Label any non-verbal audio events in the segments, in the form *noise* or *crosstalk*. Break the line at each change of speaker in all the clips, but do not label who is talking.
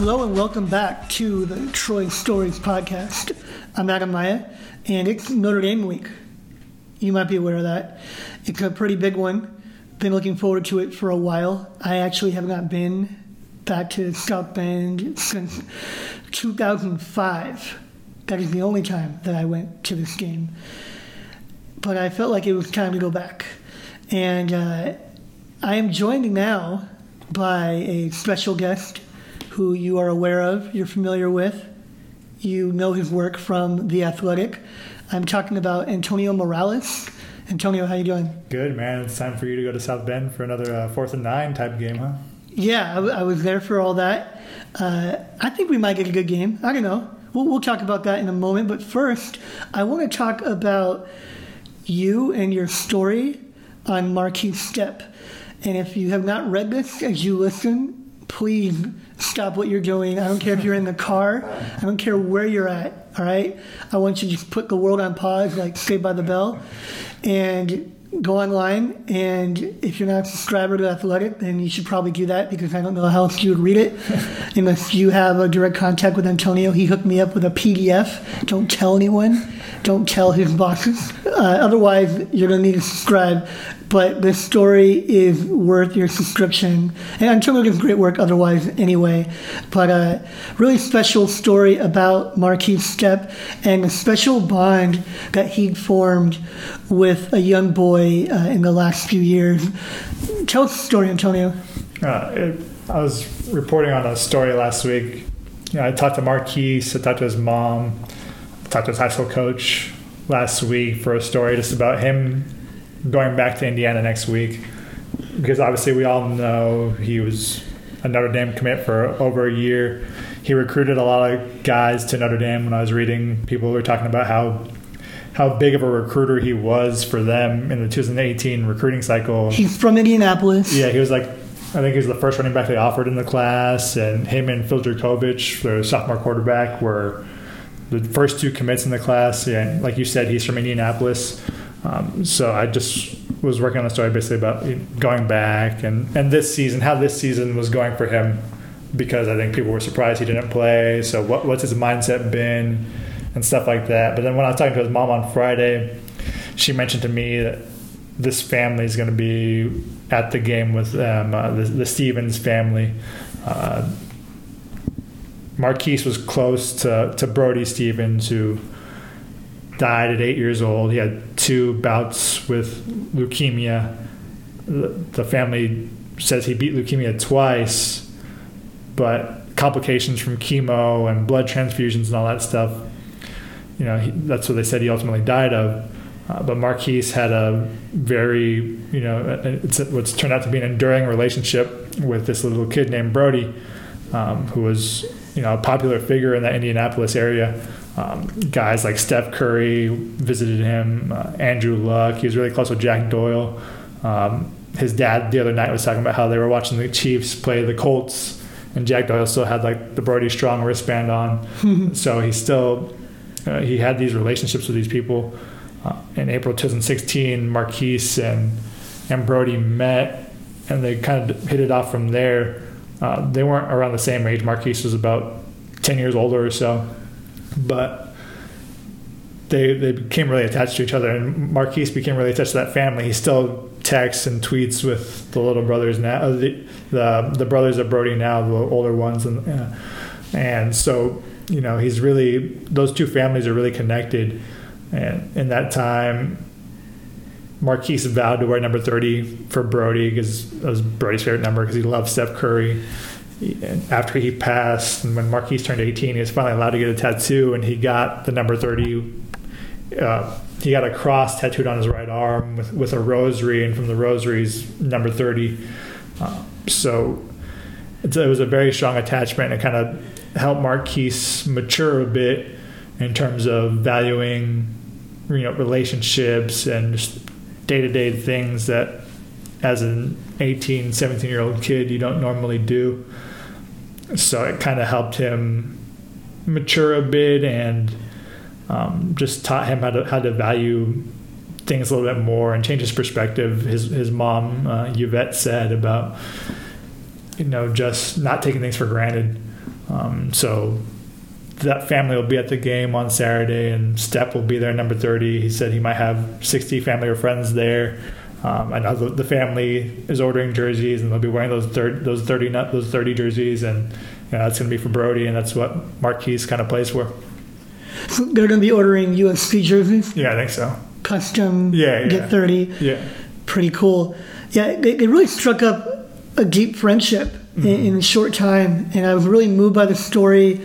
Hello and welcome back to the Troy Stories podcast. I'm Adam Maya, and it's Notre Dame week. You might be aware of that. It's a pretty big one. Been looking forward to it for a while. I actually have not been back to South Bend since 2005. That is the only time that I went to this game. But I felt like it was time to go back. And uh, I am joined now by a special guest who you are aware of, you're familiar with. You know his work from The Athletic. I'm talking about Antonio Morales. Antonio, how you doing?
Good, man. It's time for you to go to South Bend for another uh, fourth and nine type game, huh?
Yeah, I, w- I was there for all that. Uh, I think we might get a good game. I don't know. We'll, we'll talk about that in a moment. But first, I want to talk about you and your story on Markese Stepp. And if you have not read this as you listen, please stop what you're doing. I don't care if you're in the car. I don't care where you're at. All right. I want you to just put the world on pause, like Saved by the Bell, and go online. And if you're not a subscriber to Athletic, then you should probably do that because I don't know how else you would read it *laughs* unless you have a direct contact with Antonio. He hooked me up with a PDF. Don't tell anyone. Don't tell his bosses. Uh, otherwise, you're going to need to subscribe but this story is worth your subscription. And Antonio does great work otherwise anyway. But a really special story about Markese Stepp and a special bond that he formed with a young boy uh, in the last few years. Tell us the story, Antonio.
Uh, it, I was reporting on a story last week. You know, I talked to Markese, I talked to his mom, I talked to his high school coach last week for a story just about him going back to Indiana next week because obviously we all know he was a Notre Dame commit for over a year. He recruited a lot of guys to Notre Dame. When I was reading, people were talking about how how big of a recruiter he was for them in the 2018 recruiting cycle.
He's from Indianapolis.
Yeah, he was like I think he was the first running back they offered in the class, and him and Phil Jurkovec, their sophomore quarterback, were the first two commits in the class. And like you said, he's from Indianapolis. Um, so I just was working on a story basically about going back and, and this season, how this season was going for him, because I think people were surprised he didn't play. So what, what's his mindset been and stuff like that. But then when I was talking to his mom on Friday, she mentioned to me that this family is going to be at the game with them, uh, the, the Stevens family. Uh, Markese was close to, to Brody Stevens, who died at eight years old. He had two bouts with leukemia. The family says he beat leukemia twice, but complications from chemo and blood transfusions and all that stuff, you know, he, that's what they said he ultimately died of. Uh, but Markese had a very, you know, it's what's turned out to be an enduring relationship with this little kid named Brody, um, who was, you know, a popular figure in the Indianapolis area. Um, guys like Steph Curry visited him, uh, Andrew Luck. He was really close with Jack Doyle. Um, his dad the other night was talking about how they were watching the Chiefs play the Colts, and Jack Doyle still had like the Brody Strong wristband on. *laughs* so he still uh, he had these relationships with these people. Uh, in April 2016, Markese and and Brody met, and they kind of hit it off from there. Uh, they weren't around the same age. Markese was about 10 years older or so but they they became really attached to each other, and Markese became really attached to that family. He still texts and tweets with the little brothers now, uh, the, the the brothers of Brody now, the older ones, and uh, and so you know he's really those two families are really connected, and in that time. Markese vowed to wear number 30 for Brody because it was Brody's favorite number because he loved Steph Curry after he passed and when Markese turned 18, he was finally allowed to get a tattoo, and he got the number 30. Uh, he got a cross tattooed on his right arm with, with a rosary, and from the rosary's number 30. Uh, so it was a very strong attachment. And kind of helped Markese mature a bit in terms of valuing, you know, relationships and day to day things that as an 18, 17 year old kid you don't normally do so it kind of helped him mature a bit and um, just taught him how to how to value things a little bit more and change his perspective. His his mom uh, Yvette said about you know just not taking things for granted. Um, so that family will be at the game on Saturday, and Stepp will be there, number 30. He said he might have 60 family or friends there. Um, I know the, the family is ordering jerseys, and they'll be wearing those thir- those 30 nut- those 30 jerseys, and you know, that's going to be for Brody, and that's what Markese kind of plays for.
So they're going to be ordering USC jerseys,
Yeah, I think so.
custom,
Yeah, yeah.
get 30.
Yeah,
Pretty cool. Yeah, it, it really struck up a deep friendship in, in a short time, and I was really moved by the story.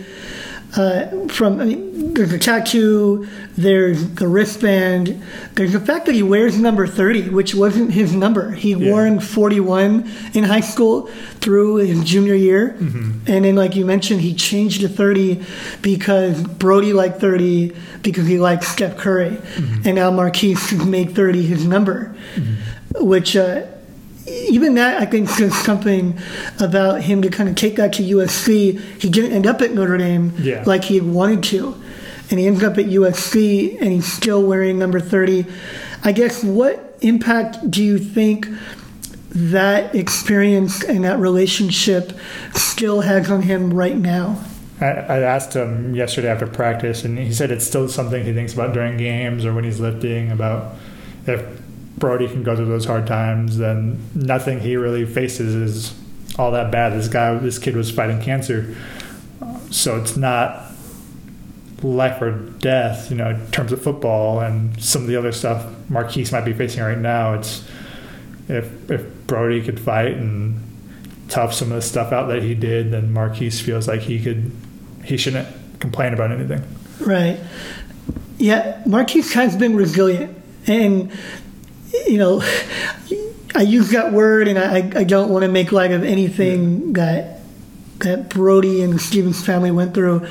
Uh, from I mean, there's a tattoo, there's the wristband, there's the fact that he wears number 30, which wasn't his number. He'd
Yeah.
worn 41 in high school through his junior year, and then, like you mentioned, he changed to 30 because Brody liked 30 because he liked Steph Curry, and now Markese has made 30 his number, which. Uh, even that, I think, says something about him to kind of take that to USC. He didn't end up at Notre Dame
Yeah.
like he wanted to. And he ends up at USC and he's still wearing number 30. I guess what impact do you think that experience and that relationship still has on him right now?
I, I asked him yesterday after practice, and he said it's still something he thinks about during games or when he's lifting. About if Brody can go through those hard times, then nothing he really faces is all that bad. This guy, this kid was fighting cancer, so it's not life or death, you know, in terms of football and some of the other stuff Markese might be facing right now. It's if if Brody could fight and tough some of the stuff out that he did, then Markese feels like he could he shouldn't complain about anything.
Right. Yeah, Markese has been resilient. And, you know, I use that word and I, I don't want to make light of anything that that Brody and Stevens family went through.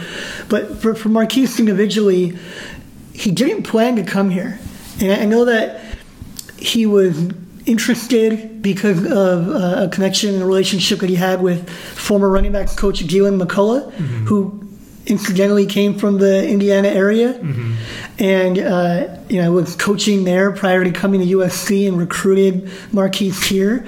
But for, for Markese individually, he didn't plan to come here. And I know that he was interested because of uh, a connection and a relationship that he had with former running backs coach Deland McCullough, who incidentally came from the Indiana area, and uh, you know was coaching there prior to coming to USC and recruited Markese here.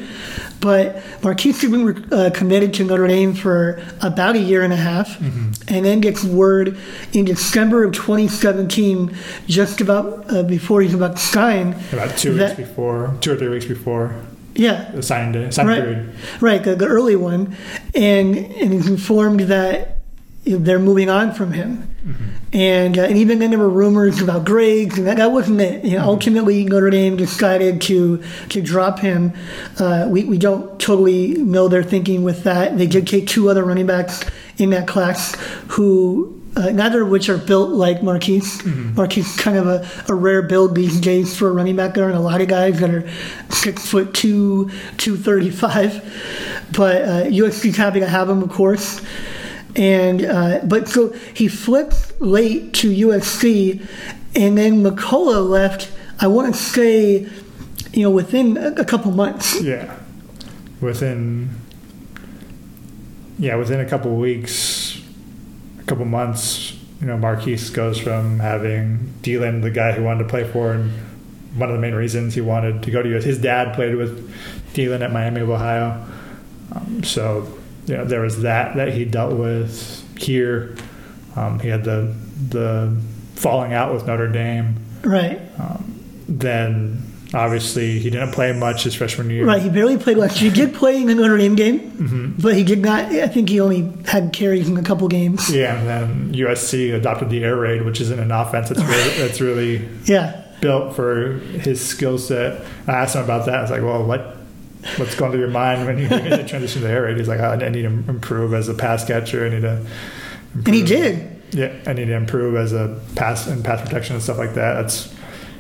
But Markese had been uh, committed to Notre Dame for about a year and a half, and then gets word in December of 2017, just about uh, before he's about to sign.
About two
that-
weeks before, two or three weeks before
Yeah,
the signing day, signing
right,
period.
right, the, the early one, and and he's informed that they're moving on from him, and uh, and even then there were rumors about grades, and that, that wasn't it. You know, ultimately Notre Dame decided to to drop him. Uh, we we don't totally know their thinking with that. They did take two other running backs in that class who. Uh, neither of which are built like Markese. Markese is kind of a, a rare build these days for a running back. There aren't a lot of guys that are six foot two, two thirty five. But uh, USC's happy to have him, of course. And uh, but so he flipped late to USC, and then McCullough left. I want to say, you know, within a, a couple months.
Yeah, within yeah within a couple weeks, a couple months, you know, Markese goes from having Deland, the guy who wanted to play for, and one of the main reasons he wanted to go to US. His dad played with Deland at Miami of Ohio, um, so know there was that that he dealt with here. Um, he had the the falling out with Notre Dame.
Right,
Then obviously he didn't play much his freshman year.
right. He barely played year. He did play in the Notre Dame game, but he did not. I think he only had carries in a couple games.
Yeah, and then USC adopted the air raid, which isn't an offense that's really, *laughs* that's really
Yeah,
built for his skill set. I asked him about that. I was like, "Well, what what's going through your mind when you *laughs* transition to the air raid?" He's like, "I need to improve as a pass catcher. I need to."
and he
improve-
did.
Yeah, I need to improve as a pass and pass protection and stuff like that. That's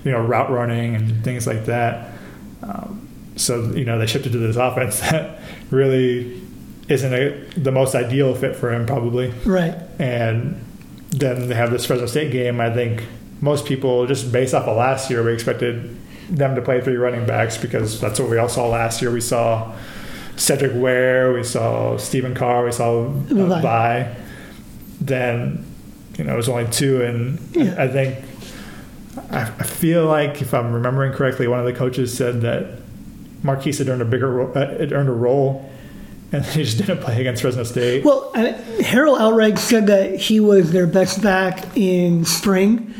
you know route running and things like that. Um, so you know they shifted to this offense *laughs* that really isn't a, the most ideal fit for him probably.
Right.
And then they have this Fresno State game. I think most people, just based off of last year, we expected them to play three running backs because that's what we all saw last year. We saw Cedric Ware, we saw Stephen Carr, we saw uh. Then, you know, it was only two. And
Yeah.
I think, I, I feel like, if I'm remembering correctly, one of the coaches said that Markese had earned a bigger, ro- uh, had earned a role and *laughs* he just didn't play against Fresno State.
Well, uh, Harrell outright said that he was their best back in spring.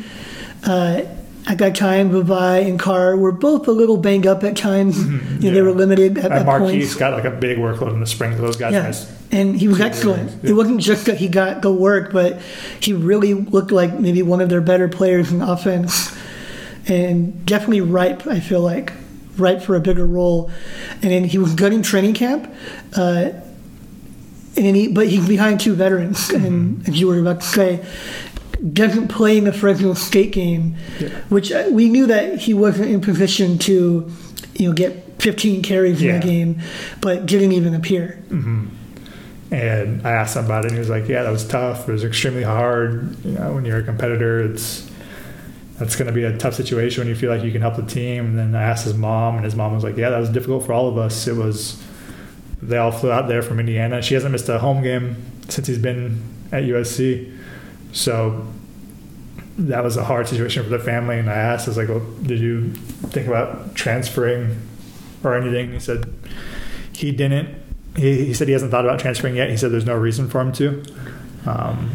Uh, at that time, Vavae and Carr were both a little banged up at times. You know, They
Mm-hmm.
were limited at, at Markese
got like a big workload in the spring. Those guys
Yeah, and he was excellent.
games,
It wasn't just that he got the work, but he really looked like maybe one of their better players in offense, and definitely ripe. I feel like ripe for a bigger role. And then he was good in training camp, uh, and he, but he's behind two veterans,
Mm-hmm.
and as you were about to say. Doesn't play in the Fresno State game,
Yeah.
which uh, we knew that he wasn't in position to, you know, get 15 carries in
Yeah.
the game, but didn't even appear.
And I asked him about it, and he was like, "Yeah, that was tough. It was extremely hard. You know, when you're a competitor, it's that's going to be a tough situation when you feel like you can help the team." And then I asked his mom, and his mom was like, "Yeah, that was difficult for all of us. It was. They all flew out there from Indiana. She hasn't missed a home game since he's been at USC, so." That was a hard situation for the family, and I asked, "I was like, well, did you think about transferring or anything?" He said he didn't. He, he said he hasn't thought about transferring yet. He said there's no reason for him to. Um,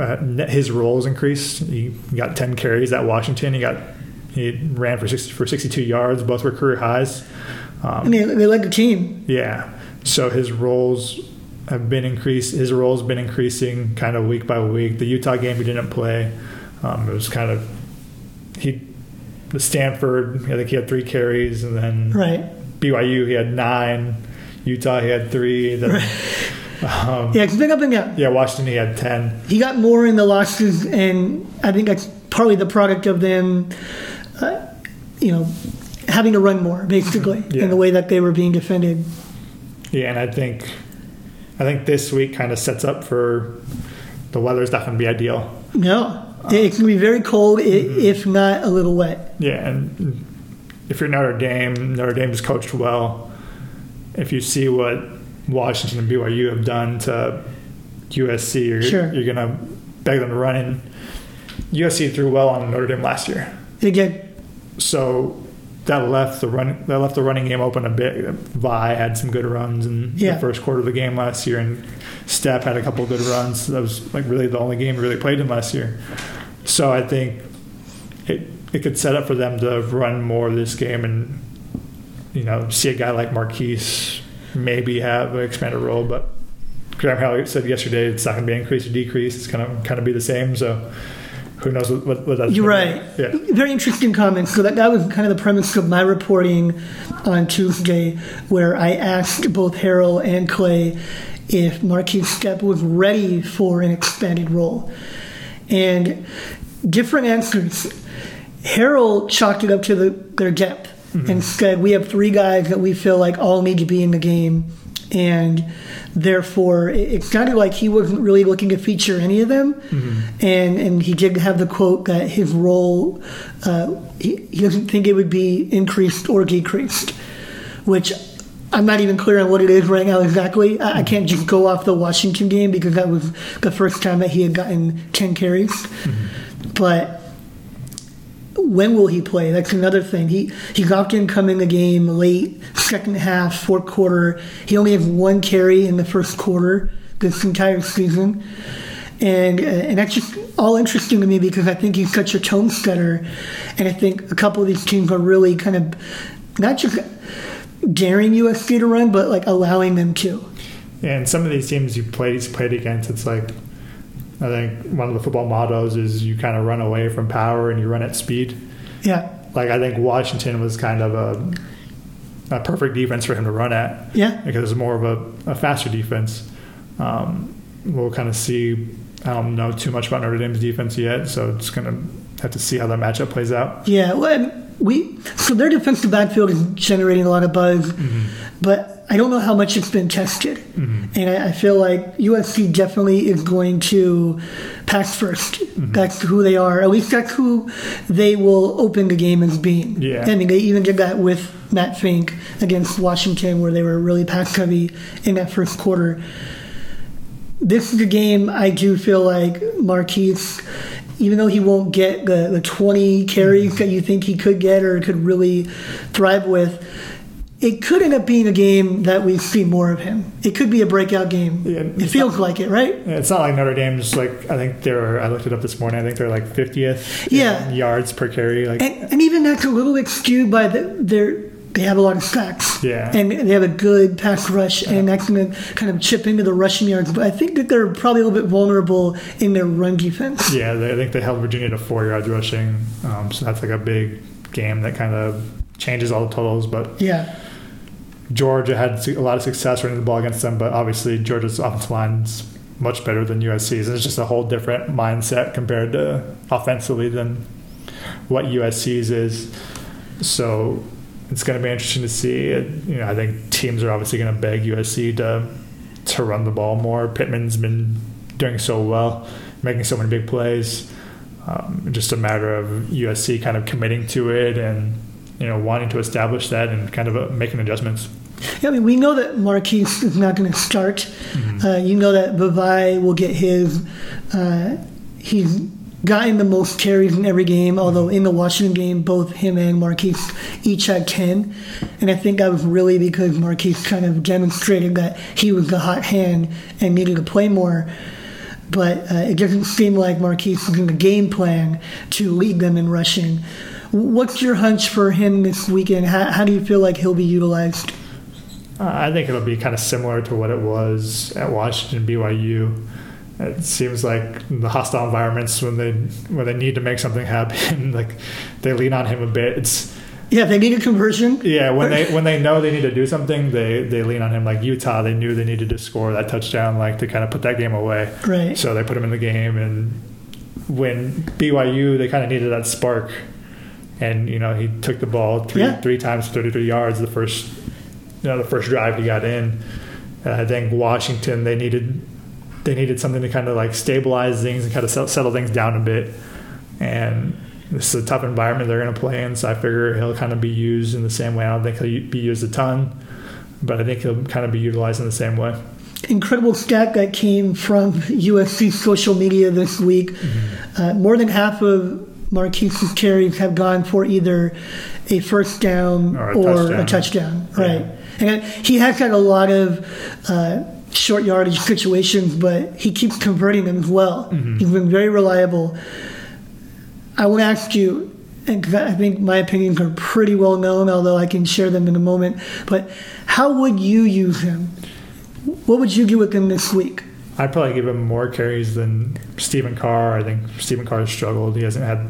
uh, his roles increased. He got 10 carries at Washington. He got he ran for 60, for 62 yards. Both were career highs. Um,
And they, they led the team.
yeah. So his roles have been increased. His role's been increasing kind of week by week. The Utah game he didn't play. Um, it was kind of he the Stanford. I think he had three carries, and then
Right.
BYU he had nine. Utah he had three. Then, um,
Yeah, it's been up and down.
yeah, Washington he had ten.
He got more in the losses, and I think that's partly the product of them, uh, you know, having to run more, basically,
Yeah.
in the way that they were being defended.
Yeah, and I think I think this week kind of sets up for the weather's not going to be ideal.
No. It can be very cold, i mm-hmm. if not a little wet.
Yeah, and if you're Notre Dame, Notre Dame is coached well. If you see what Washington and BYU have done to USC, you're,
Sure.
you're going to beg them to run in. USC threw well on Notre Dame last year,
Again,
so that left the run that left the running game open a bit. Vi had some good runs in
Yeah.
the first quarter of the game last year, and Stepp had a couple of good runs. That was like really the only game he really played in last year. So I think it it could set up for them to run more this game and you know see a guy like Markese maybe have an expanded role, but Graham Harrell said yesterday it's not going to be increased or decreased. It's going to kind of be the same. So who knows what, what, that's
you're right.
Yeah.
Very interesting comment. So that, that was kind of the premise of my reporting on Tuesday, where I asked both Harrell and Clay if Markese Stepp was ready for an expanded role. And different answers. Harrell chalked it up to the, their depth mm-hmm. and said, We have three guys that we feel like all need to be in the game. And therefore, it, it sounded like he wasn't really looking to feature any of them. And, and he did have the quote that his role, uh, he, he doesn't think it would be increased or decreased, which I'm not even clear on what it is right now exactly. I, I can't just go off the Washington game because that was the first time that he had gotten 10 carries. But when will he play? That's another thing. He often come in the game late, second half, fourth quarter. He only has one carry in the first quarter this entire season, and uh, and that's just all interesting to me because I think he's such a tone setter, and I think a couple of these teams are really kind of not just daring USC to run, but like allowing them to.
And some of these teams you played played against, it's like I think one of the football mottos is you kind of run away from power and you run at speed.
Yeah,
Like I think Washington was kind of a, a perfect defense for him to run at
yeah.
because it's more of a, a faster defense. Um, we'll kind of see. I don't know too much about Notre Dame's defense yet, so it's going to have to see how that matchup plays out.
Yeah, well, we so their defensive backfield is generating a lot of buzz, but I don't know how much it's been tested, mm-hmm. and I, I feel like USC definitely is going to pass 1st mm-hmm. That's who they are. At least that's who they will open the game as being.
Yeah.
I mean, they even did that with Matt Fink against Washington, where they were really pass heavy in that first quarter this is a game I do feel like Markese, even though he won't get the, the 20 carries mm-hmm. that you think he could get or could really thrive with, it could end up being a game that we see more of him. It could be a breakout game.
Yeah,
it feels like it, right?
It's not like Notre Dame's like I think they're I looked it up this morning. I think they're like 50th
Yeah.
yards per carry. Like
And, and even that's a little bit skewed by the, their they have a lot of sacks.
Yeah.
And they have a good pass rush, and that's going to kind of chip into the rushing yards. But I think that they're probably a little bit vulnerable in their run defense.
yeah, they, I think they held Virginia to four yards rushing. Um, so that's like a big game that kind of changes all the totals. But
Yeah.
Georgia had a lot of success running the ball against them, but obviously Georgia's offensive line's much better than USC's. And it's just a whole different mindset compared to offensively than what USC's is. So it's going to be interesting to see. You know, I think teams are obviously going to beg USC to to run the ball more. Pittman's been doing so well, making so many big plays. Um, just a matter of USC kind of committing to it and you know wanting to establish that and kind of uh, making adjustments.
Yeah, I mean, we know that Markese *laughs* is not going to start. Uh, you know that Vavae will get his. Uh, he's gotten the most carries in every game, although in the Washington game, both him and Markese each had 10. And I think that was really because Markese kind of demonstrated that he was the hot hand and needed to play more. But uh, it doesn't seem like Markese is in the game plan to lead them in rushing. What's your hunch for him this weekend? How, how do you feel like he'll be utilized?
Uh, I think it'll be kind of similar to what it was at Washington BYU. It seems like in the hostile environments when they when they need to make something happen, *laughs* like they lean on him a bit. It's
Yeah, they need a conversion.
yeah when they when they know they need to do something, they they lean on him. Like Utah, they knew they needed to score that touchdown, like to kind of put that game away.
Right.
So they put him in the game, and when BYU, they kind of needed that spark. And you know he took the ball three
Yeah.
three times, thirty three yards. The first, you know, the first drive he got in. Uh, I think Washington they needed they needed something to kind of like stabilize things and kind of settle things down a bit. And this is a tough environment they're going to play in, so I figure he'll kind of be used in the same way. I don't think he'll be used a ton, but I think he'll kind of be utilized in the same way.
Incredible stat that came from *laughs* USC social media this week.
Mm-hmm.
Uh, more than half of Markese's carries have gone for either a first down
Or
or,
a
a
touchdown.
touchdown. Right. And he has had a lot of uh, short yardage situations, but he keeps converting them as well.
Mm-hmm.
He's been very reliable. I would ask you, and I think my opinions are pretty well known, although I can share them in a moment. But how would you use him? What would you do with him this week?
I'd probably give him more carries than Stephen Carr. I think Stephen Carr has struggled. He hasn't had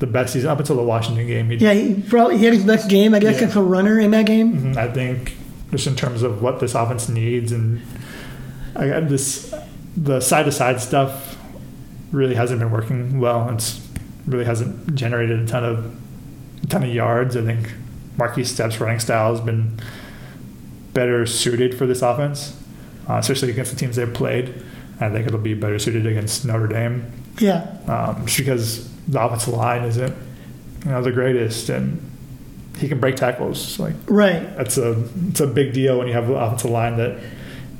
the best season up until the Washington game. He,
Yeah, he probably he had his best game, I guess,
Yeah.
as a runner in that game.
Mhm. I think just in terms of what this offense needs, and I got this the side to side stuff really hasn't been working well. It's really hasn't generated a ton of a ton of yards. I think Markese Stepp's running style has been better suited for this offense, uh, especially against the teams they've played. I think it'll be better suited against Notre Dame
Yeah,
um, just because the offensive line isn't you know the greatest, and he can break tackles. Like
right.
that's a it's a big deal when you have an offensive line that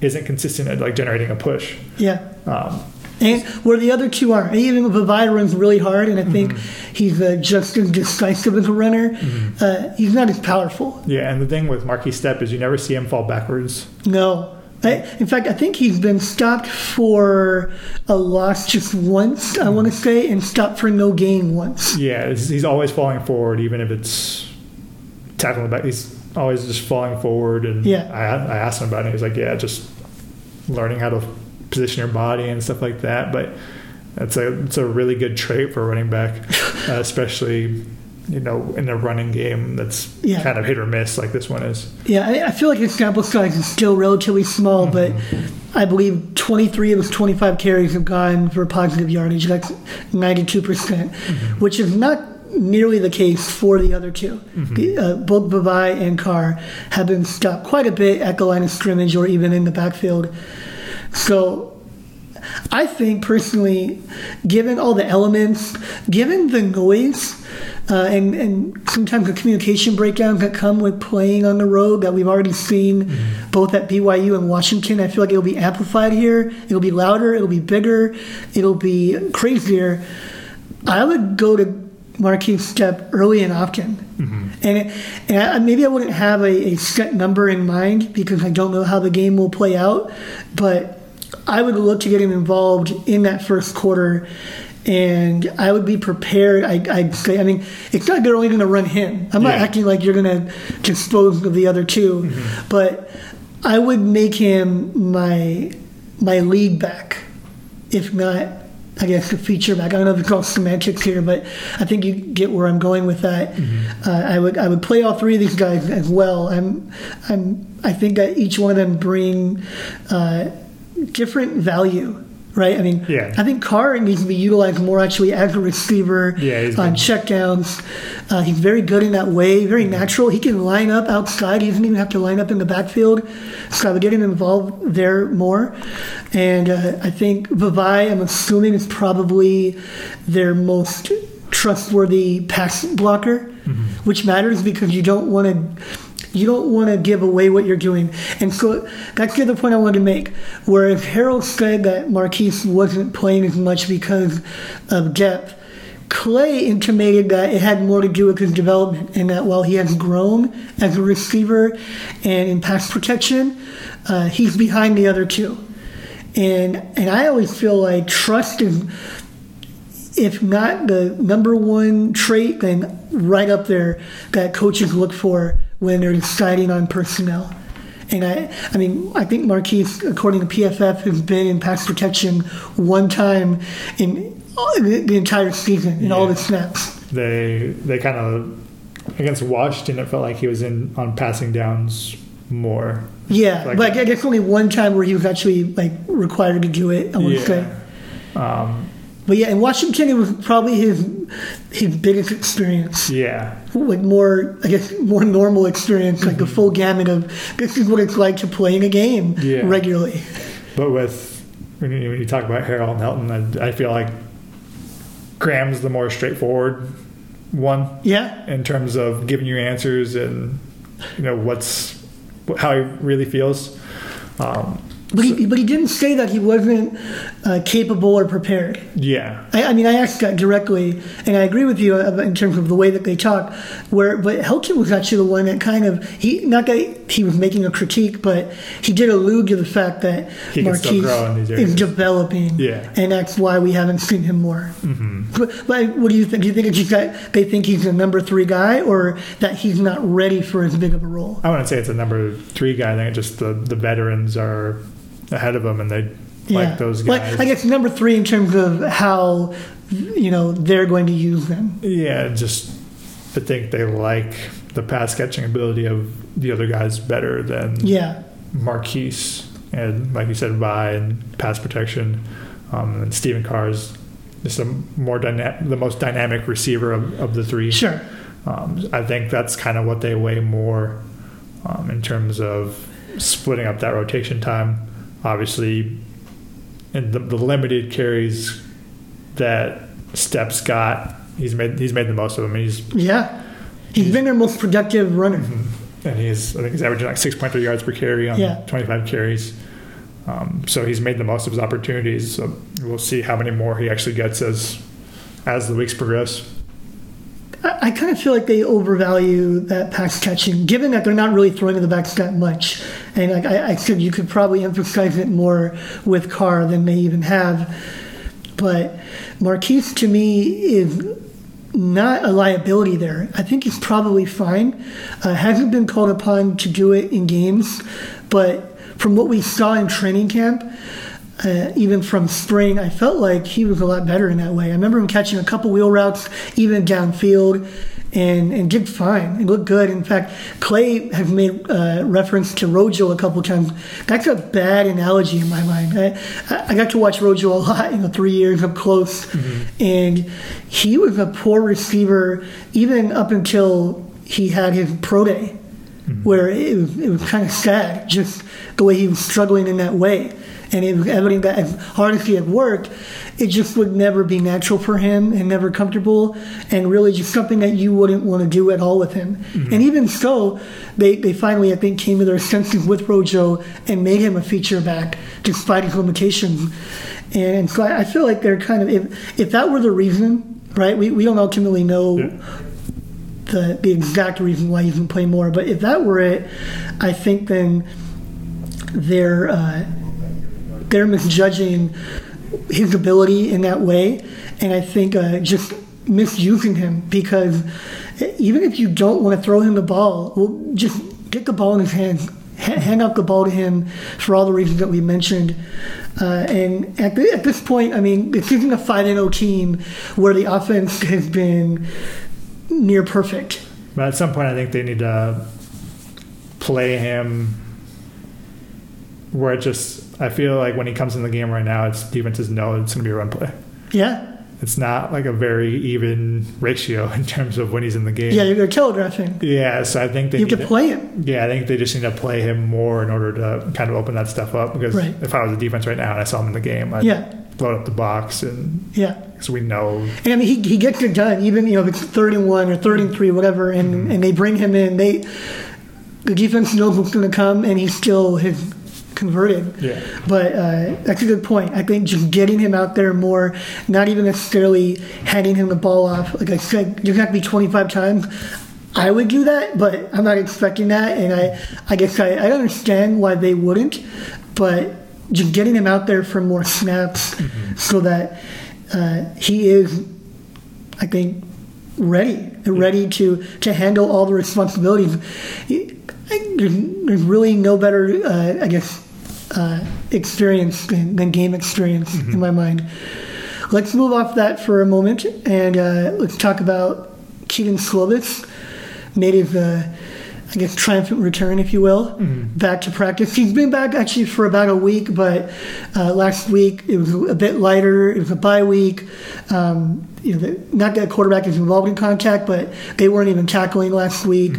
isn't consistent at like generating a push.
Yeah.
Um,
And where the other two are, even Vavae runs really hard, and I think
Mm-hmm.
he's uh, just as decisive as a runner. Uh, he's not as powerful.
yeah, and the thing with Markese Stepp is you never see him fall backwards.
No. I, in fact, I think he's been stopped for a loss just once, I want to say, and stopped for no gain once.
Yeah, he's, always falling forward, even if it's tackling the back. He's always just falling forward. And
Yeah.
I, I asked him about it. He's like, yeah, just learning how to position your body and stuff like that. But that's a it's a really good trait for a running back, *laughs* uh, especially you know in a running game that's
Yeah.
kind of hit or miss like this one is.
Yeah, I, I feel like his sample size is still relatively small, mm-hmm. but I believe 23 of his 25 carries have gone for positive yardage. That's 92%, percent mm-hmm. which is not nearly the case for the other 2 mm-hmm. The, uh, both Vavae and Carr have been stopped quite a bit at the line of scrimmage or even in the backfield. So I think personally, given all the elements, given the noise, uh, and, and sometimes the communication breakdowns that come with playing on the road that we've already seen both at BYU and Washington, I feel like it'll be amplified here. It'll be louder, it'll be bigger, it'll be crazier. I would go to Markese Stepp early and often. And, it, and I, maybe I wouldn't have a, a set number in mind because I don't know how the game will play out, but I would look to get him involved in that first quarter. And I would be prepared. I, I'd say, I mean, it's not they're only going to run him. I'm not
Yeah.
acting like you're going to dispose of the other 2 but I would make him my my lead back, if not, I guess the feature back. I don't know if it's called semantics here, but I think you get where I'm going with that. Uh, I would I would play all three of these guys as well. I'm I'm I think that each one of them bring uh, different value. Right, I mean,
Yeah.
I think Carr needs to be utilized more actually as a receiver
Yeah,
on checkdowns. Uh, he's very good in that way, very natural. He can line up outside. He doesn't even have to line up in the backfield. So I would get him involved there more. And uh, I think Vavae, I'm assuming, is probably their most trustworthy pass blocker, which matters because you don't want to. You don't want to give away what you're doing. And so that's the other point I wanted to make. Whereas Harrell said that Markese wasn't playing as much because of depth, Clay intimated that it had more to do with his development, and that while he has grown as a receiver and in pass protection, uh, he's behind the other two. And and I always feel like trust is, if not the number one trait, then right up there that coaches look for when they're deciding on personnel. And I, I mean, I think Markese, according to PFF, has been in pass protection one time in the the entire season in all the snaps.
They they kind of against Washington. It felt like he was in on passing downs more.
Yeah,
Like-
but I guess only one time where he was actually like required to do it. I would say.
Um,
But yeah, in Washington, it was probably his his biggest experience.
yeah.
like more, I guess, more normal experience, like the full gamut of this is what it's like to play in a game
Yeah.
regularly.
But with when you, when you talk about Harrell and Helton, I, I feel like Graham's the more straightforward one
Yeah,
in terms of giving you answers and you know what's how he really feels. Um,
but he, but he didn't say that he wasn't uh, capable or prepared.
yeah,
I, I mean, I asked that directly, and I agree with you uh, in terms of the way that they talk. Where, but Helton was actually the one that kind of he not that he was making a critique, but he did allude to the fact that
He
Markese
grow in these
is developing,
Yeah.
and that's why we haven't seen him more. Mm-hmm. But, but what do you think? Do you think it's just that they think he's a number three guy, or that he's not ready for as big of a role?
I wouldn't say it's a number three guy. I think it's just the the veterans are ahead of them, and they like those
Like,
guys.
I guess number three in terms of how you know they're going to use them.
Yeah, just I think they like the pass catching ability of the other guys better than
Yeah,
Markese and like you said, Vi and pass protection. Um, and Stephen Carr is just a more dyna- the most dynamic receiver of, of the three.
sure.
Um, I think that's kind of what they weigh more um, in terms of splitting up that rotation time. Obviously, in the, the limited carries that Stepp's got, he's made he's made the most of them. He's
Yeah. He's been their most productive runner.
and he's I think he's averaging like six point three yards per carry on
Yeah.
twenty five carries. Um, so he's made the most of his opportunities. So we'll see how many more he actually gets as as the weeks progress.
I, kind of feel like they overvalue that pass catching, given that they're not really throwing to the backs that much. And like I, I said, you could probably emphasize it more with Carr than they even have. But Markese, to me, is not a liability there. I think he's probably fine. Uh, hasn't been called upon to do it in games, but from what we saw in training camp, uh, even from spring, I felt like he was a lot better in that way. I remember him catching a couple wheel routes, even downfield, and, and did fine. It looked good. In fact, Clay has made uh, reference to Rojo a couple times. That's a bad analogy in my mind. I, I got to watch Rojo a lot, in the three years up close, and he was a poor receiver even up until he had his pro day where it was, it was kind of sad just the way he was struggling in that way. And it was evident that as hard as he had worked, it just would never be natural for him and never comfortable and really just something that you wouldn't want to do at all with him. And even so, they, they finally, I think, came to their senses with Rojo and made him a feature back despite his limitations. And so I I feel like they're kind of, if, if that were the reason right? We, we don't ultimately know
Yeah.
the, the exact reason why he can play more. But if that were it, I think then they're uh, they're misjudging his ability in that way, and I think uh, just misusing him because even if you don't want to throw him the ball, well, just get the ball in his hands, ha- hand out the ball to him for all the reasons that we mentioned. Uh, and at, the, at this point, I mean, this isn't a 5 0 team where the offense has been near perfect.
But at some point, I think they need to play him where it just. I feel like when he comes in the game right now, it's defenses know it's going to be a run play.
Yeah.
It's not like a very even ratio *laughs* in terms of when he's in the game.
Yeah, you're telegraphing.
Yeah, so I think they
You
need
to play him.
Yeah, I think they just need to play him more in order to kind of open that stuff up. Because
Right.
if I was a defense right now and I saw him in the game, I'd
Yeah.
load up the box and
Yeah.
because we know.
And I mean, he, he gets it done, even, you know, if it's third and one or third and three, whatever, and, mm-hmm. and they bring him in. They The defense knows what's going to come, and he still has converted.
Yeah.
But uh, that's a good point. I think just getting him out there more, not even necessarily handing him the ball off. Like I said, you're going to be 25 times. I would do that, but I'm not expecting that. And I, I guess I, I understand why they wouldn't, but just getting him out there for more snaps so that uh, he is, I think, ready, ready to, to handle all the responsibilities. There's really no better, uh, I guess, uh, experience than, than game experience in my mind. Let's move off that for a moment and uh, let's talk about Kedon Slovis. native uh, I guess, triumphant return, if you will, back to practice. He's been back actually for about a week, but uh, last week it was a bit lighter. It was a bye week. Um, you know, the, not that quarterback is involved in contact, but they weren't even tackling last week.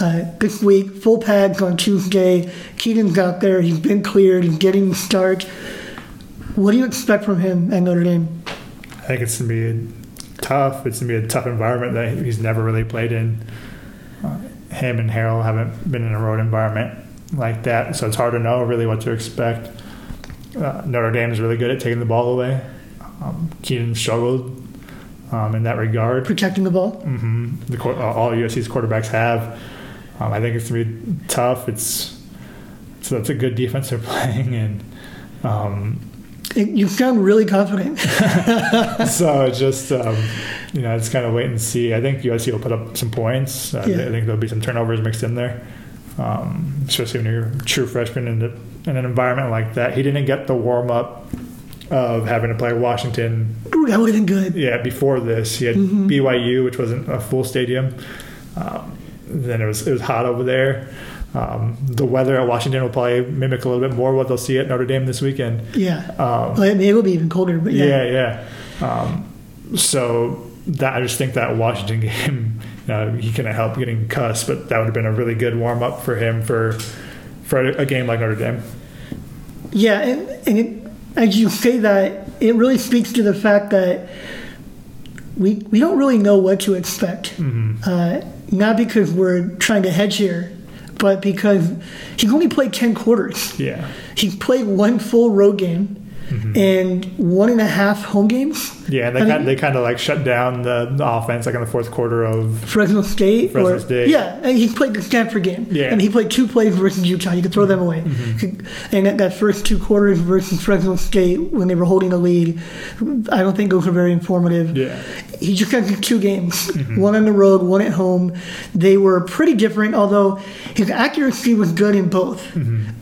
Uh, this week, full pads on Tuesday. Kedon's out there. He's been cleared. He's getting the start. What do you expect from him at Notre Dame?
I think it's going to be tough. It's going to be a tough environment that he's never really played in. Him and Harrell haven't been in a road environment like that, so it's hard to know really what to expect. Uh, Notre Dame is really good at taking the ball away. Um, Kedon struggled um, in that regard.
Protecting the ball?
Mm-hmm. The uh, all USC's quarterbacks have. Um, I think it's going to be tough. It's so that's a good defense they're *laughs* playing, and um,
you sound really confident. *laughs*
so *laughs* just um, you know it's kind of wait and see. I think USC will put up some points. Uh,
Yeah.
I think there'll be some turnovers mixed in there, um, especially when you're a true freshman in, the, in an environment like that. He didn't get the warm up of having to play Washington.
Ooh, that would have been good.
Yeah, before this he had
Mm-hmm.
BYU, which wasn't a full stadium. Um, then it was it was hot over there. Um, the weather at Washington will probably mimic a little bit more what they'll see at Notre Dame this weekend.
Yeah.
Um,
Well, I mean, it will be even colder, but yeah.
yeah, yeah. Um, so that I just think that Washington *laughs* game, you know, he couldn't help getting cussed, but that would have been a really good warm up for him for for a game like Notre Dame.
Yeah, and, and it, as you say that, it really speaks to the fact that we we don't really know what to expect. Uh, not because we're trying to hedge here, but because he's only played ten quarters.
Yeah,
He's played one full road game Mm-hmm. and one and a half home games.
yeah. And they
I
kind
mean-
they kind of like shut down the, the offense like in the fourth quarter of
Fresno State.
Fresno
or,
State.
Yeah, and he played the Stanford game.
Yeah.
And he played two plays versus Utah. You could throw them away. Mm-hmm. And that, that first two quarters versus Fresno State, when they were holding a lead, I don't think those were very informative.
yeah.
He just got two games, mm-hmm. one on the road, one at home. They were pretty different, although his accuracy was good in both.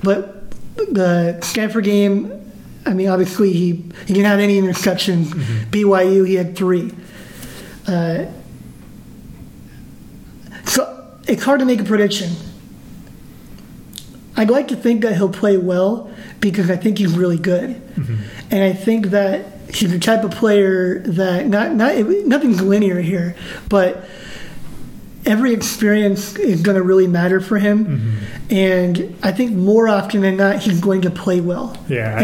But the Stanford game, I mean, obviously he, he didn't have any interceptions. Mm-hmm. BYU, he had three. Uh, so it's hard to make a prediction. I'd like to think that he'll play well because I think he's really good, mm-hmm. and I think that he's the type of player that not not nothing's linear here, but every experience is going to really matter for him, mm-hmm. and I think more often than not he's going to play well.
Yeah,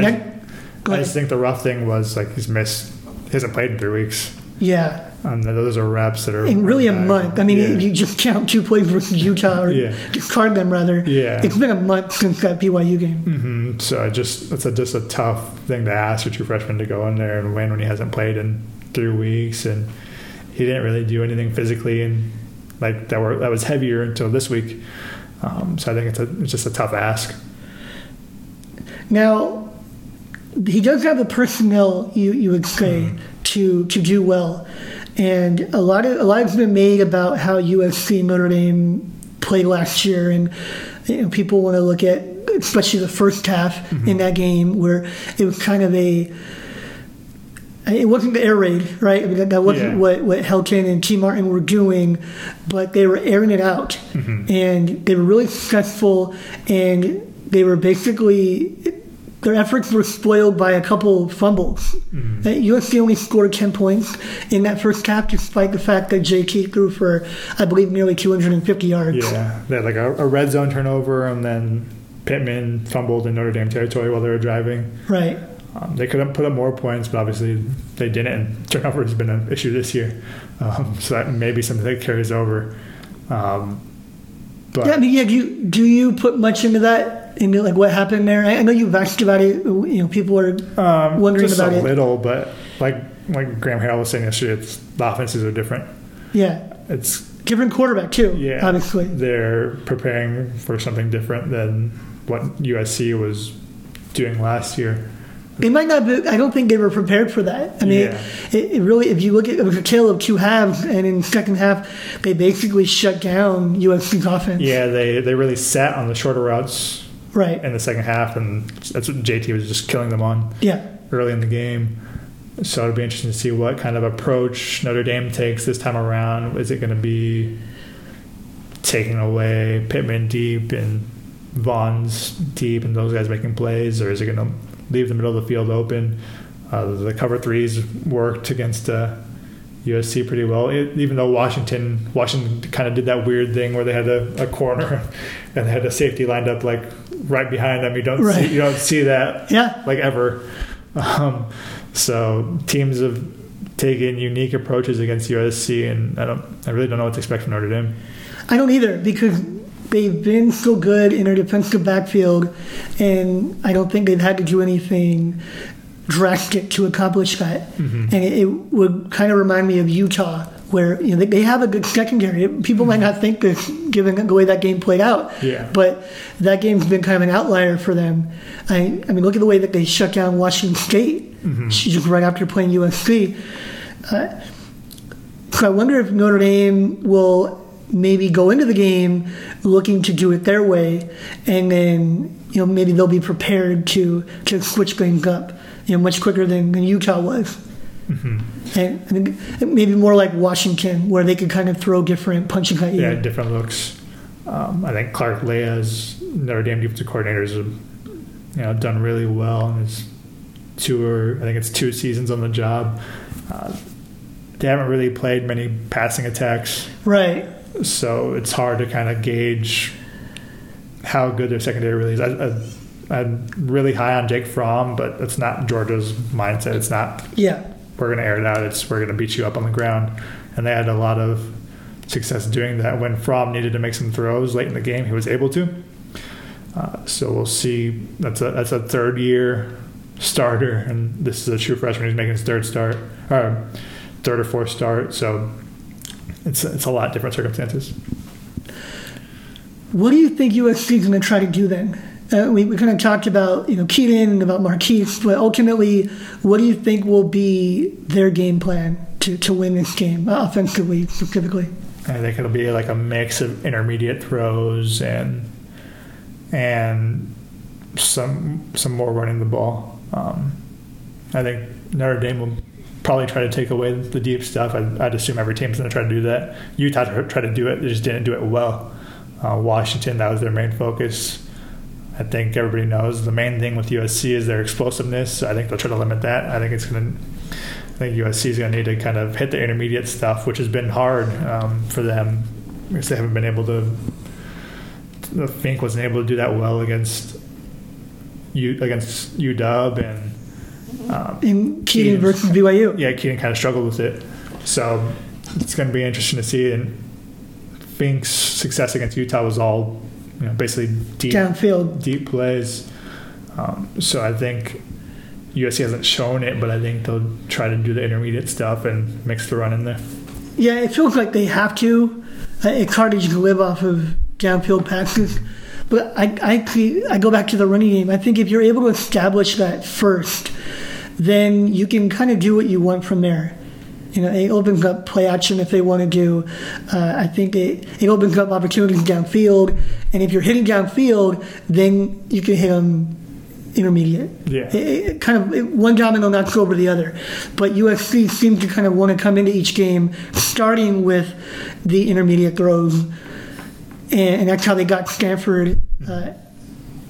I- just think the rough thing was like he's missed. He hasn't played in three weeks,
yeah.
and those are reps that are
In really a month. I mean,
yeah.
you just count two plays versus Utah, or
Yeah.
discard them rather.
Yeah.
It's been a month since that BYU game.
hmm So I just it's a, just a tough thing to ask your true freshman to go in there and win when he hasn't played in three weeks, and he didn't really do anything physically and like that were that was heavier until this week. Um, so I think it's a it's just a tough ask.
Now, he does have the personnel, you, you would say, hmm. to to do well, and a lot of a lot has been made about how USC Notre Dame played last year, and you know, people want to look at especially the first half mm-hmm. in that game where it was kind of a it wasn't the air raid, right? I mean, that, that wasn't
Yeah.
what, what Helton and Tee Martin were doing, but they were airing it out. Mm-hmm. And they were really successful, and they were basically, their efforts were spoiled by a couple fumbles. Uh, USC only scored 10 points in that first half, despite the fact that JT threw for, I believe, nearly 250 yards.
Yeah, they had like a, a red zone turnover, and then Pittman fumbled in Notre Dame territory while they were driving.
Right.
Um, they could have put up more points, but obviously they didn't. And *laughs* turnover has been an issue this year, um, so that may be something that carries over. Um, but
Yeah, I mean, yeah. Do you do you put much into that? Into like what happened there? I, I know you've asked about it. You know, people are
um,
wondering about it.
a
it.
little, but like like Graham Harrell was saying yesterday, the offenses are different.
yeah
It's
different quarterback too.
yeah,
obviously.
they're preparing for something different than what USC was doing last year.
They might not. Be, I don't think they were prepared for that. I mean,
Yeah.
it, it really. If you look at it was a tale of two halves, and in second half, they basically shut down USC's offense.
Yeah, they they really sat on the shorter routes
Right.
in the second half, and that's what JT was just killing them on.
Yeah.
early in the game. So it'll be interesting to see what kind of approach Notre Dame takes this time around. Is it going to be taking away Pittman deep and Vaughns deep and those guys making plays, or is it going to leave the middle of the field open? Uh, the cover threes worked against uh, USC pretty well, it, even though Washington Washington kind of did that weird thing where they had a, a corner *laughs* and they had a safety lined up like right behind them. You don't
Right.
see, you don't see that
Yeah.
like ever. Um, so teams have taken unique approaches against USC, and I don't, I really don't know what to expect from Notre Dame.
I don't either because they've been so good in their defensive backfield, and I don't think they've had to do anything drastic to accomplish that. And it, it would kind of remind me of Utah, where you know they, they have a good secondary. People might not think this, given the way that game played out.
Yeah.
But that game's been kind of an outlier for them. I, I mean, look at the way that they shut down Washington State just right after playing USC. Uh, so I wonder if Notre Dame will maybe go into the game looking to do it their way, and then you know maybe they'll be prepared to to switch things up, you know, much quicker than, than Utah was. And I think maybe more like Washington, where they could kind of throw different punches at you.
Yeah, different looks. Um, I think Clark Lea's Notre Dame defensive coordinators have you know done really well in his two or I think it's two seasons on the job. Uh, they haven't really played many passing attacks,
Right.
So it's hard to kind of gauge how good their secondary really is. I, I'm really high on Jake Fromm, but that's not Georgia's mindset. It's not
Yeah.
we're going to air it out. It's we're going to beat you up on the ground, and they had a lot of success doing that. When Fromm needed to make some throws late in the game, he was able to. Uh, so we'll see. That's a that's a third year starter, and this is a true freshman who's making his third start, or third or fourth start. So it's it's a lot different circumstances.
What do you think USC is going to try to do then? Uh, we, we kind of talked about you know Kedon and about Markese, but ultimately, what do you think will be their game plan to, to win this game uh, offensively specifically?
I think it'll be like a mix of intermediate throws and and some some more running the ball. Um, I think Notre Dame will probably try to take away the deep stuff. I'd, I'd assume every team's going to try to do that. Utah tried to do it; they just didn't do it well. Uh, Washington, that was their main focus. I think everybody knows the main thing with USC is their explosiveness. So I think they'll try to limit that. I think it's going to. I think USC is going to need to kind of hit the intermediate stuff, which has been hard um, for them because they haven't been able to. Fink wasn't able to do that well against U against UW and um,
In Kedon
Kedon.
versus BYU. *laughs*
yeah, Kedon kind of struggled with it. So it's going to be interesting to see. And Fink's success against Utah was all, you know, basically deep,
Downfield.
deep plays. Um, so I think USC hasn't shown it, but I think they'll try to do the intermediate stuff and mix the run in there.
Yeah, it feels like they have to. Uh, it's hard to just live off of downfield passes. But I, I, I go back to the running game. I think if you're able to establish that first, then you can kind of do what you want from there. You know, it opens up play action if they want to do. Uh, I think it, it opens up opportunities downfield. And if you're hitting downfield, then you can hit them intermediate.
Yeah.
It, it kind of it, one domino knocks over the other. But USC seems to kind of want to come into each game starting with the intermediate throws, and, and that's how they got Stanford. Uh,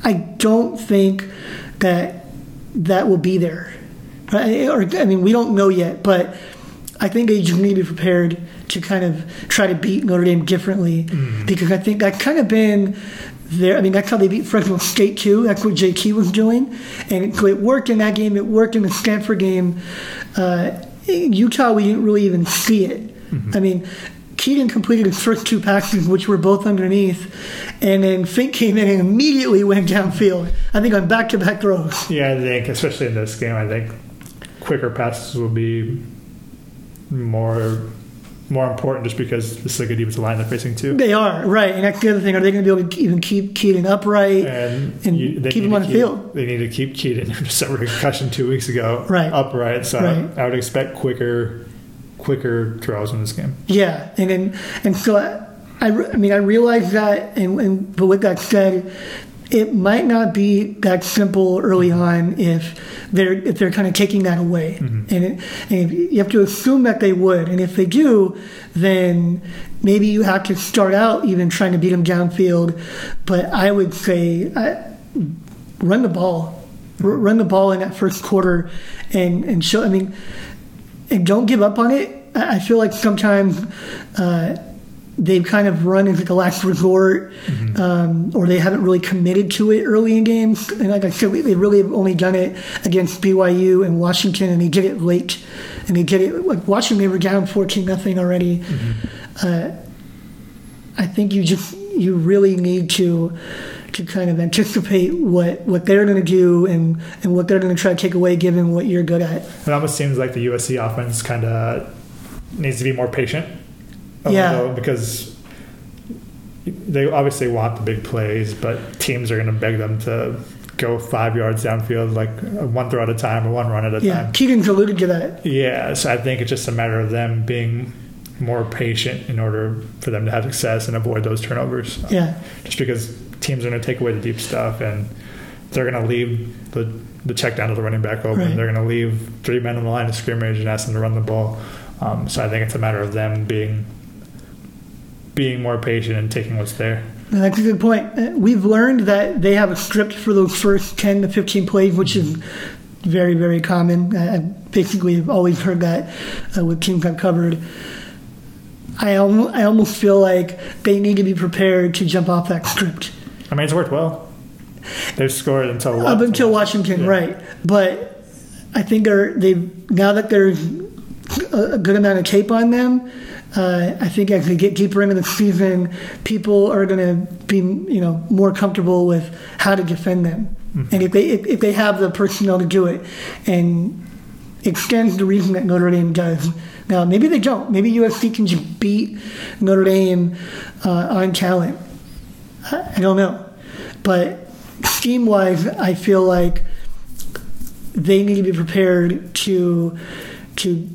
I don't think that that will be there. Right? Or I mean, we don't know yet, but I think they just need to be prepared to kind of try to beat Notre Dame differently because I think that's kind of been there. I mean, that's how they beat Fresno State too. That's what JT was doing, and it, it worked in that game. It worked in the Stanford game. Uh, Utah, we didn't really even see it. I mean. Kedon completed his first two passes, which were both underneath, and then Fink came in and immediately went downfield. I think on back-to-back throws.
Yeah, I think especially in this game, I think quicker passes will be more more important just because this is a good defensive line they're facing too.
They are right, and that's the other thing. Are they going to be able to even keep Kedon upright
And,
and
you-
keep him
to
on the field?
They need to keep Kedon, who suffered a concussion two weeks ago,
Right.
upright. So
Right.
I would expect quicker, quicker throws in this game.
Yeah, and then and so I, I, re- I mean I realize that, and, and but with that said, it might not be that simple early mm-hmm. on if they're if they're kind of taking that away, mm-hmm. and, it, and you have to assume that they would, and if they do, then maybe you have to start out even trying to beat them downfield. But I would say I, run the ball, run the ball in that first quarter, and and show. I mean and don't give up on it. I feel like sometimes uh, they've kind of run into the last resort, um, or they haven't really committed to it early in games. And like I said, they really have only done it against BYU and Washington, and they did it late. And they did it like Washington, they were down fourteen nothing already. Uh, I think you just you really need to to kind of anticipate what, what they're going to do and, and what they're going to try to take away given what you're good at.
It almost seems like the USC offense kind of needs to be more patient.
Yeah.
because they obviously want the big plays, but teams are going to beg them to go five yards downfield, like one throw at a time or one run at a
Yeah,
time.
Keegan's alluded to that.
Yeah, so I think it's just a matter of them being more patient in order for them to have success and avoid those turnovers.
Yeah,
Just because teams are going to take away the deep stuff and they're going to leave the the check down to the running back open.
Right.
They're going to leave three men on the line of scrimmage and ask them to run the ball. Um, so I think it's a matter of them being being more patient and taking what's there.
No, that's a good point. Uh, We've learned that they have a script for those first 10 to 15 plays, which is very, very common. I I basically have always heard that uh, with teams I've covered. I, al- I almost feel like they need to be prepared to jump off that script.
I mean, it's worked well. They've scored until
Up until Washington,
Yeah.
right? But I think they now that there's a, good amount of tape on them. Uh, I think as they get deeper into the season, people are going to be you know more comfortable with how to defend them, and if they if, if they have the personnel to do it, and extends the reason that Notre Dame does. Now maybe they don't. Maybe USC can just beat Notre Dame uh, on talent. I, don't know, but scheme wise, I feel like they need to be prepared to to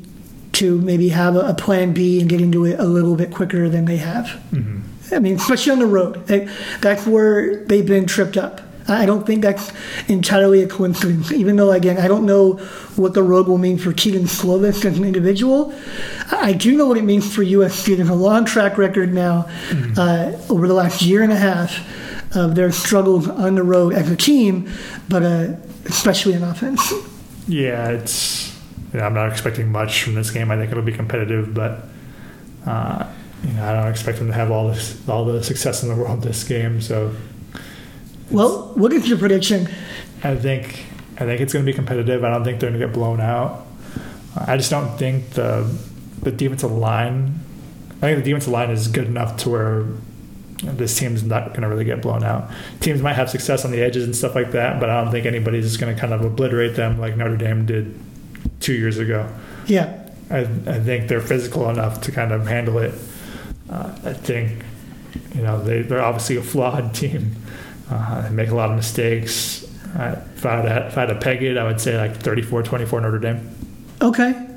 to maybe have a, plan B and get into it a little bit quicker than they have. Mm-hmm. I mean, especially on the road, That- that's where they've been tripped up. I don't think that's entirely a coincidence. Even though, again, I don't know what the road will mean for Kedon Slovis as an individual. I do know what it means for USC. There's a long track record now uh, over the last year and a half of their struggles on the road as a team, but uh, especially in offense.
Yeah, it's. You know, I'm not expecting much from this game. I think it'll be competitive, but uh, you know, I don't expect them to have all this, all the success in the world this game. So
Well, what is your prediction?
I think I think it's going to be competitive. I don't think they're going to get blown out. I just don't think the the defensive line. I think the defensive line is good enough to where this team's not going to really get blown out. Teams might have success on the edges and stuff like that, but I don't think anybody's just going to kind of obliterate them like Notre Dame did two years ago.
Yeah,
I, I think they're physical enough to kind of handle it. Uh, I think, you know, they, they're obviously a flawed *laughs* team. Uh, they make a lot of mistakes. Uh, if, I had to, if I had to peg it, I would say like 34 24 Notre Dame.
Okay.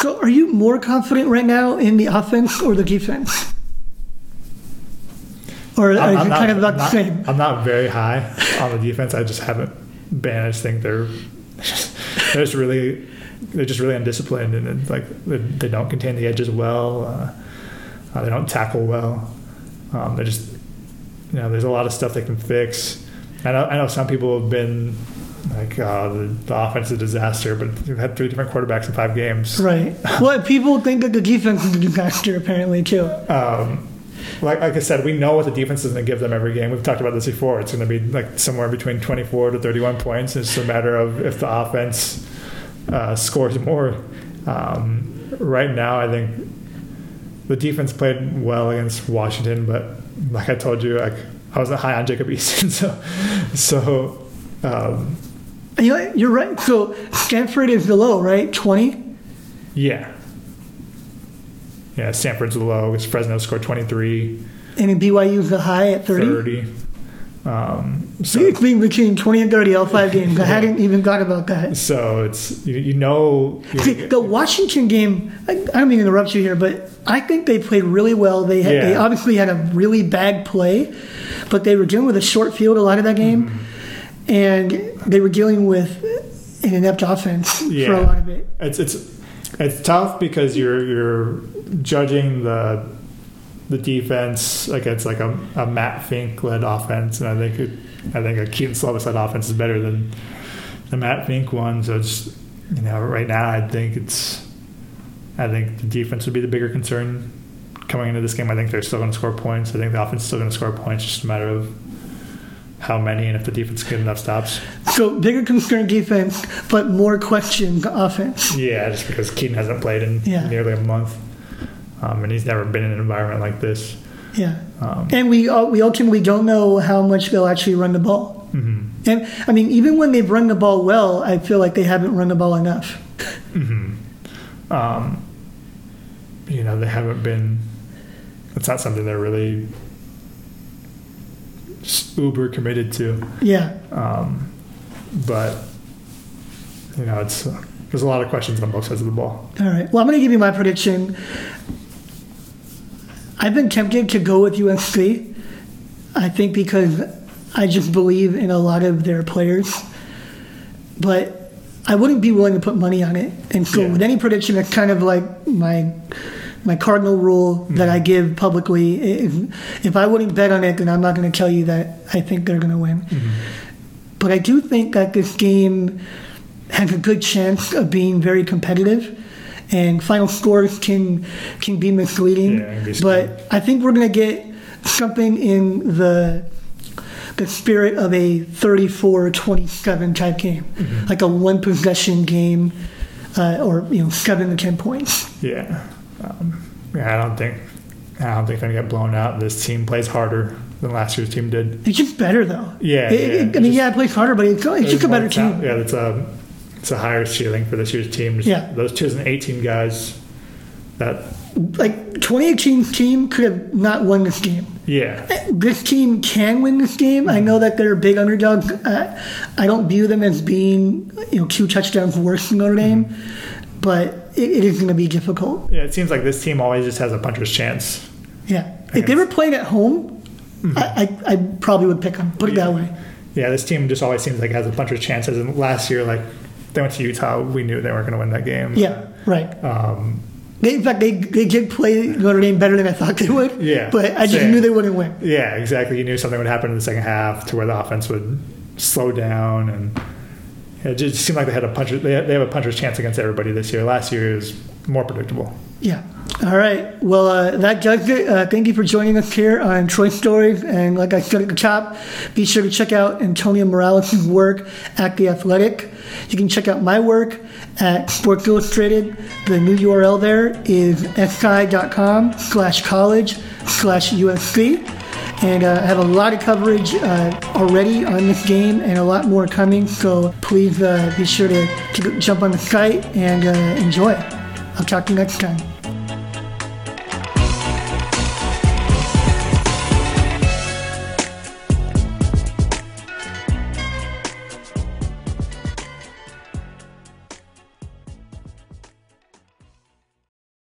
So are you more confident right now in the offense or the defense? Or
I'm,
is
I'm
it
not,
kind of about the
not-
same?
I'm not very high on the defense. I just haven't been. I just think they're *laughs* they're just really they're just really undisciplined and, like they, they don't contain the edges well. Uh, uh, they don't tackle well. Um, they just you know there's a lot of stuff they can fix. I know I know some people have been like uh, the, the offense is a disaster, but they've had three different quarterbacks in five games.
Right. *laughs* Well, people think that the defense is a disaster, apparently, too.
um, like, like I said, we know what the defense is going to give them every game. We've talked about this before. It's going to be like somewhere between 24 to 31 points. It's a matter of if the offense uh, scores more. Um, right now, I think the defense played well against Washington, but like I told you, like I wasn't high on Jacob *laughs* Eason, so so um,
You know, you're right. So Stanford is the low, right? 20?
yeah. Yeah, Stanford's low because Fresno scored 23,
And then BYU's the high at 30?
30. Um,
So it's between 20 and 30 all five games. I *laughs* hadn't even thought about that.
So it's you, you know
See, the Washington game, I, I don't mean to interrupt you here, but I think they played really well. They had, they obviously had a really bad play, but they were dealing with a short field a lot of that game,
Mm-hmm.
and they were dealing with an inept offense for a lot of it.
it's it's it's tough because you're you're judging the the defense against like a, a Matt Fink led offense, and I think it, I think a Kedon Slovis offense is better than the Matt Fink one. So it's you know right now I think it's I think the defense would be the bigger concern coming into this game. I think they're still going to score points. I think the offense is still going to score points. Just a matter of how many and if the defense can get enough stops.
So bigger concern defense, but more question offense.
Yeah, just because Kedon hasn't played in
Yeah.
nearly a month, um, and he's never been in an environment like this.
Yeah,
Um,
and we uh, we ultimately don't know how much they'll actually run the ball.
mhm,
And I mean, even when they've run the ball well, I feel like they haven't run the ball enough.
mhm. Um, you know, they haven't been. It's not something they're really uber committed to,
Yeah.
um, but you know, it's uh, there's a lot of questions on both sides of the ball.
All right. Well, I'm going to give you my prediction. I've been tempted to go with USC. I think because I just believe in a lot of their players, but I wouldn't be willing to put money on it. And so,
Yeah.
with any prediction, it's kind of like my my cardinal rule that I mm-hmm. give publicly. If, if I wouldn't bet on it, then I'm not going to tell you that I think they're going to win. Mm-hmm. But I do think that this game has a good chance of being very competitive, and final scores can can be misleading.
Yeah,
but I think we're going to get something in the the spirit of a 34-27 type game, like a one possession game, uh, or you know seven to ten points.
Yeah, um, yeah. I don't think I don't think they're gonna get blown out. This team plays harder than last year's team did.
It's just better though.
Yeah,
It-
yeah,
it- I mean,
just-
yeah, it plays harder, but it's, it's just a better team.
talent. Yeah, it's a it's a higher ceiling for this year's team.
Yeah.
those 2018 guys. That
Like 2018 team could have not won this game.
yeah,
this team can win this game. I know that they're big underdogs. Uh, I don't view them as being, you know, two touchdowns worse than Notre Dame, but it, it is going to be difficult.
yeah. It seems like this team always just has a puncher's chance.
Yeah, if they were playing at home, I, I, I probably would pick them. Put it that way.
Yeah, this team just always seems like it has a puncher's chance. As in last year, like they went to Utah, we knew they weren't going to win that game.
Yeah, right.
Um,
They, in fact, they they did play Notre Dame better than I thought they would.
Yeah,
but I just
same.
knew they wouldn't win.
yeah, exactly. You knew something would happen in the second half to where the offense would slow down, and it just seemed like they had a puncher. They they have a puncher's chance against everybody this year. Last year was more predictable.
Yeah. All right. Well, uh, that does it. Uh, thank you for joining us here on Choice Stories. And like I said at the top, be sure to check out Antonio Morales' work at The Athletic. You can check out my work at Sports Illustrated. The new URL there is si.com slash college slash USC. And uh, I have a lot of coverage uh, already on this game and a lot more coming. So please uh, be sure to, to jump on the site and uh, enjoy. I'll talk to you next time.